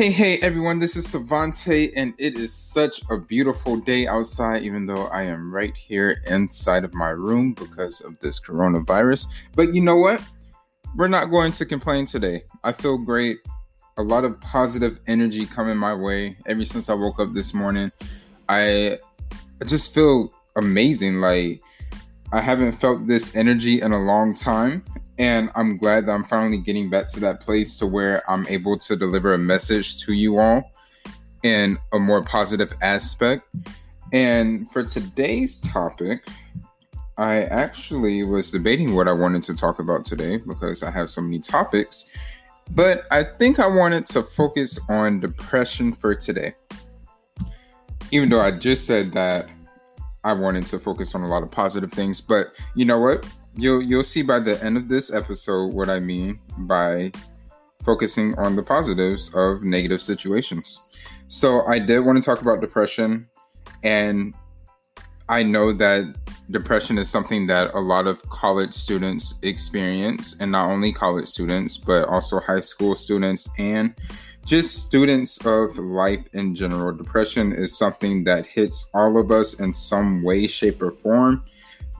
Hey, hey, everyone, this is Savante, and it is such a beautiful day outside, even though I am right here inside of my room because of this coronavirus. But you know what? We're not going to complain today. I feel great. A lot of positive energy coming my way ever since I woke up this morning. I I just feel amazing. Like, I haven't felt this energy in a long time and I'm glad that I'm finally getting back to that place to where I'm able to deliver a message to you all in a more positive aspect. And for today's topic, I actually was debating what I wanted to talk about today because I have so many topics. But I think I wanted to focus on depression for today. Even though I just said that I wanted to focus on a lot of positive things, but you know what? You'll you'll see by the end of this episode what I mean by focusing on the positives of negative situations. So I did want to talk about depression and I know that depression is something that a lot of college students experience and not only college students but also high school students and just students of life in general. Depression is something that hits all of us in some way shape or form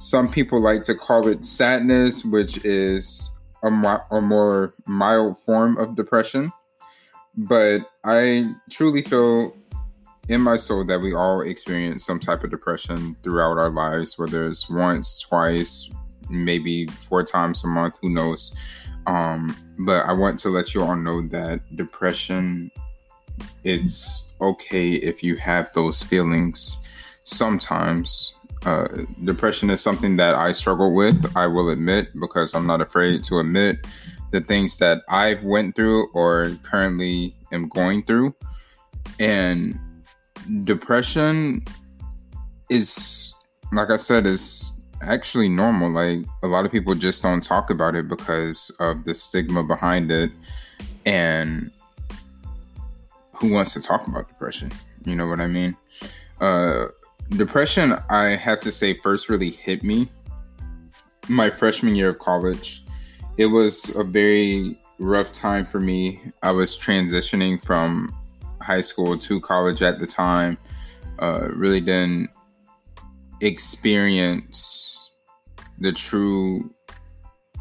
some people like to call it sadness, which is a, a more mild form of depression. But I truly feel in my soul that we all experience some type of depression throughout our lives, whether it's once, twice, maybe four times a month, who knows. Um, but I want to let you all know that depression, it's okay if you have those feelings sometimes uh, depression is something that I struggle with. I will admit because I'm not afraid to admit the things that I've went through or currently am going through. And depression is, like I said, is actually normal. Like a lot of people just don't talk about it because of the stigma behind it. And who wants to talk about depression? You know what I mean? Uh, depression, I have to say, first really hit me my freshman year of college. It was a very rough time for me. I was transitioning from high school to college at the time. Uh, really didn't experience the true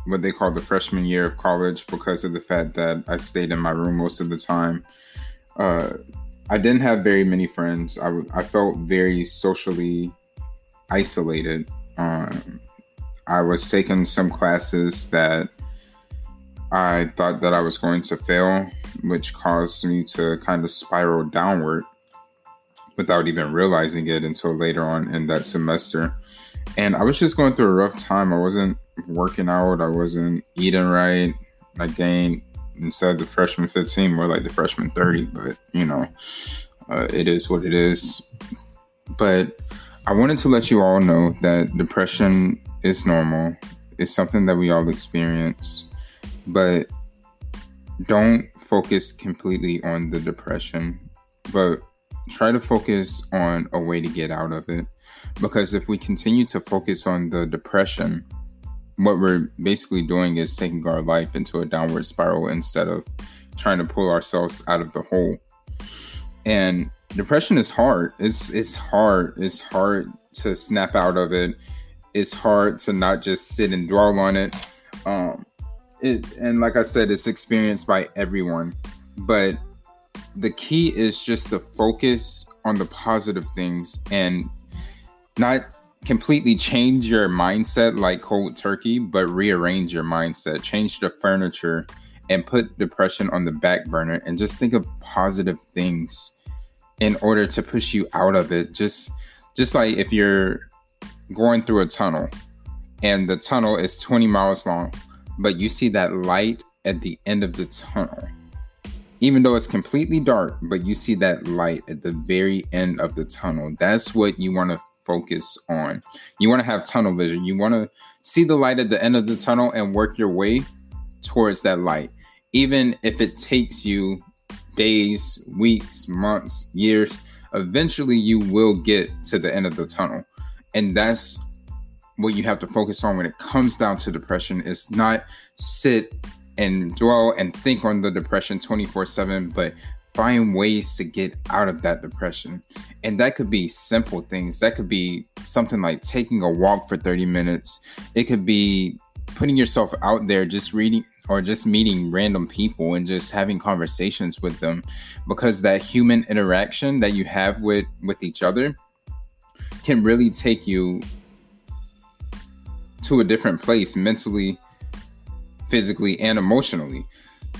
what they call the freshman year of college because of the fact that I stayed in my room most of the time. Uh, I didn't have very many friends. I, I felt very socially isolated. Um, I was taking some classes that I thought that I was going to fail, which caused me to kind of spiral downward without even realizing it until later on in that semester. And I was just going through a rough time. I wasn't working out, I wasn't eating right. I gained instead of the freshman 15, more like the freshman 30. But, you know, uh, it is what it is. But I wanted to let you all know that depression is normal, it's something that we all experience. But don't focus completely on the depression, but try to focus on a way to get out of it. Because if we continue to focus on the depression, what we're basically doing is taking our life into a downward spiral instead of trying to pull ourselves out of the hole. And depression is hard. It's it's hard. It's hard to snap out of it. It's hard to not just sit and dwell on it. Um, it and like I said, it's experienced by everyone. But the key is just to focus on the positive things and not completely change your mindset like cold turkey, but rearrange your mindset, change the furniture, and put depression on the back burner and just think of positive things in order to push you out of it. Just just like if you're going through a tunnel and the tunnel is 20 miles long, but you see that light at the end of the tunnel. Even though it's completely dark, but you see that light at the very end of the tunnel. That's what you want to focus on. You want to have tunnel vision. You want to see the light at the end of the tunnel and work your way towards that light. Even if it takes you days, weeks, months, years, eventually you will get to the end of the tunnel. And that's what you have to focus on when it comes down to depression is not sit and dwell and think on the depression 24/7, but find ways to get out of that depression. And that could be simple things. That could be something like taking a walk for 30 minutes. It could be putting yourself out there, just reading or just meeting random people and just having conversations with them because that human interaction that you have with with each other can really take you to a different place mentally physically and emotionally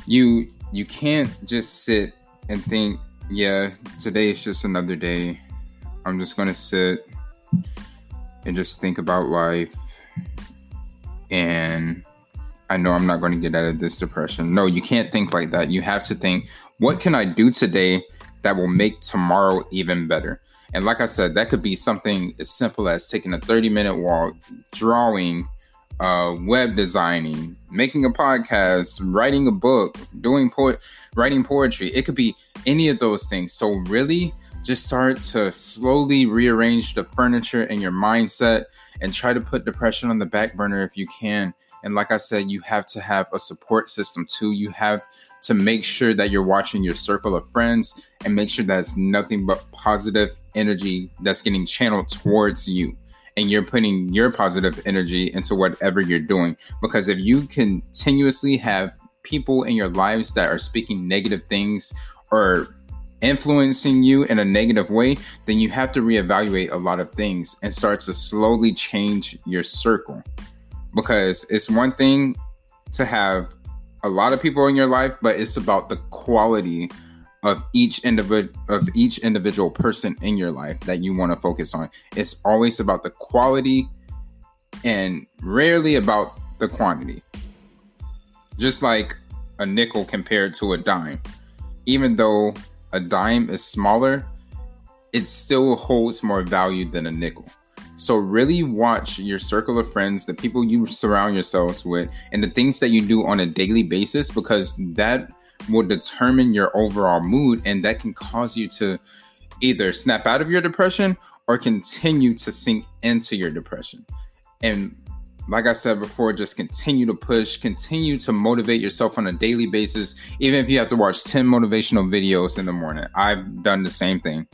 you you can't just sit and think yeah today is just another day i'm just gonna sit and just think about life and I know I'm not going to get out of this depression. No, you can't think like that. You have to think, what can I do today that will make tomorrow even better? And like I said, that could be something as simple as taking a 30 minute walk, drawing, uh, web designing, making a podcast, writing a book, doing po- writing poetry. It could be any of those things. So really, just start to slowly rearrange the furniture in your mindset and try to put depression on the back burner if you can and like I said, you have to have a support system too. You have to make sure that you're watching your circle of friends and make sure that's nothing but positive energy that's getting channeled towards you. And you're putting your positive energy into whatever you're doing. Because if you continuously have people in your lives that are speaking negative things or influencing you in a negative way, then you have to reevaluate a lot of things and start to slowly change your circle because it's one thing to have a lot of people in your life, but it's about the quality of each individual of each individual person in your life that you want to focus on. It's always about the quality and rarely about the quantity. Just like a nickel compared to a dime. Even though a dime is smaller, it still holds more value than a nickel. So really watch your circle of friends, the people you surround yourselves with, and the things that you do on a daily basis because that will determine your overall mood and that can cause you to either snap out of your depression or continue to sink into your depression. And like I said before, just continue to push, continue to motivate yourself on a daily basis, even if you have to watch 10 motivational videos in the morning. I've done the same thing.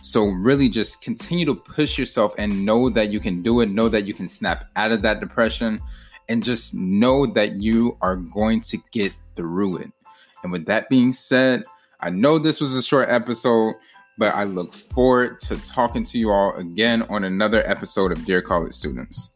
So really just continue to push yourself and know that you can do it, know that you can snap out of that depression and just know that you are going to get through it. And with that being said, I know this was a short episode, but I look forward to talking to you all again on another episode of Dear College Students.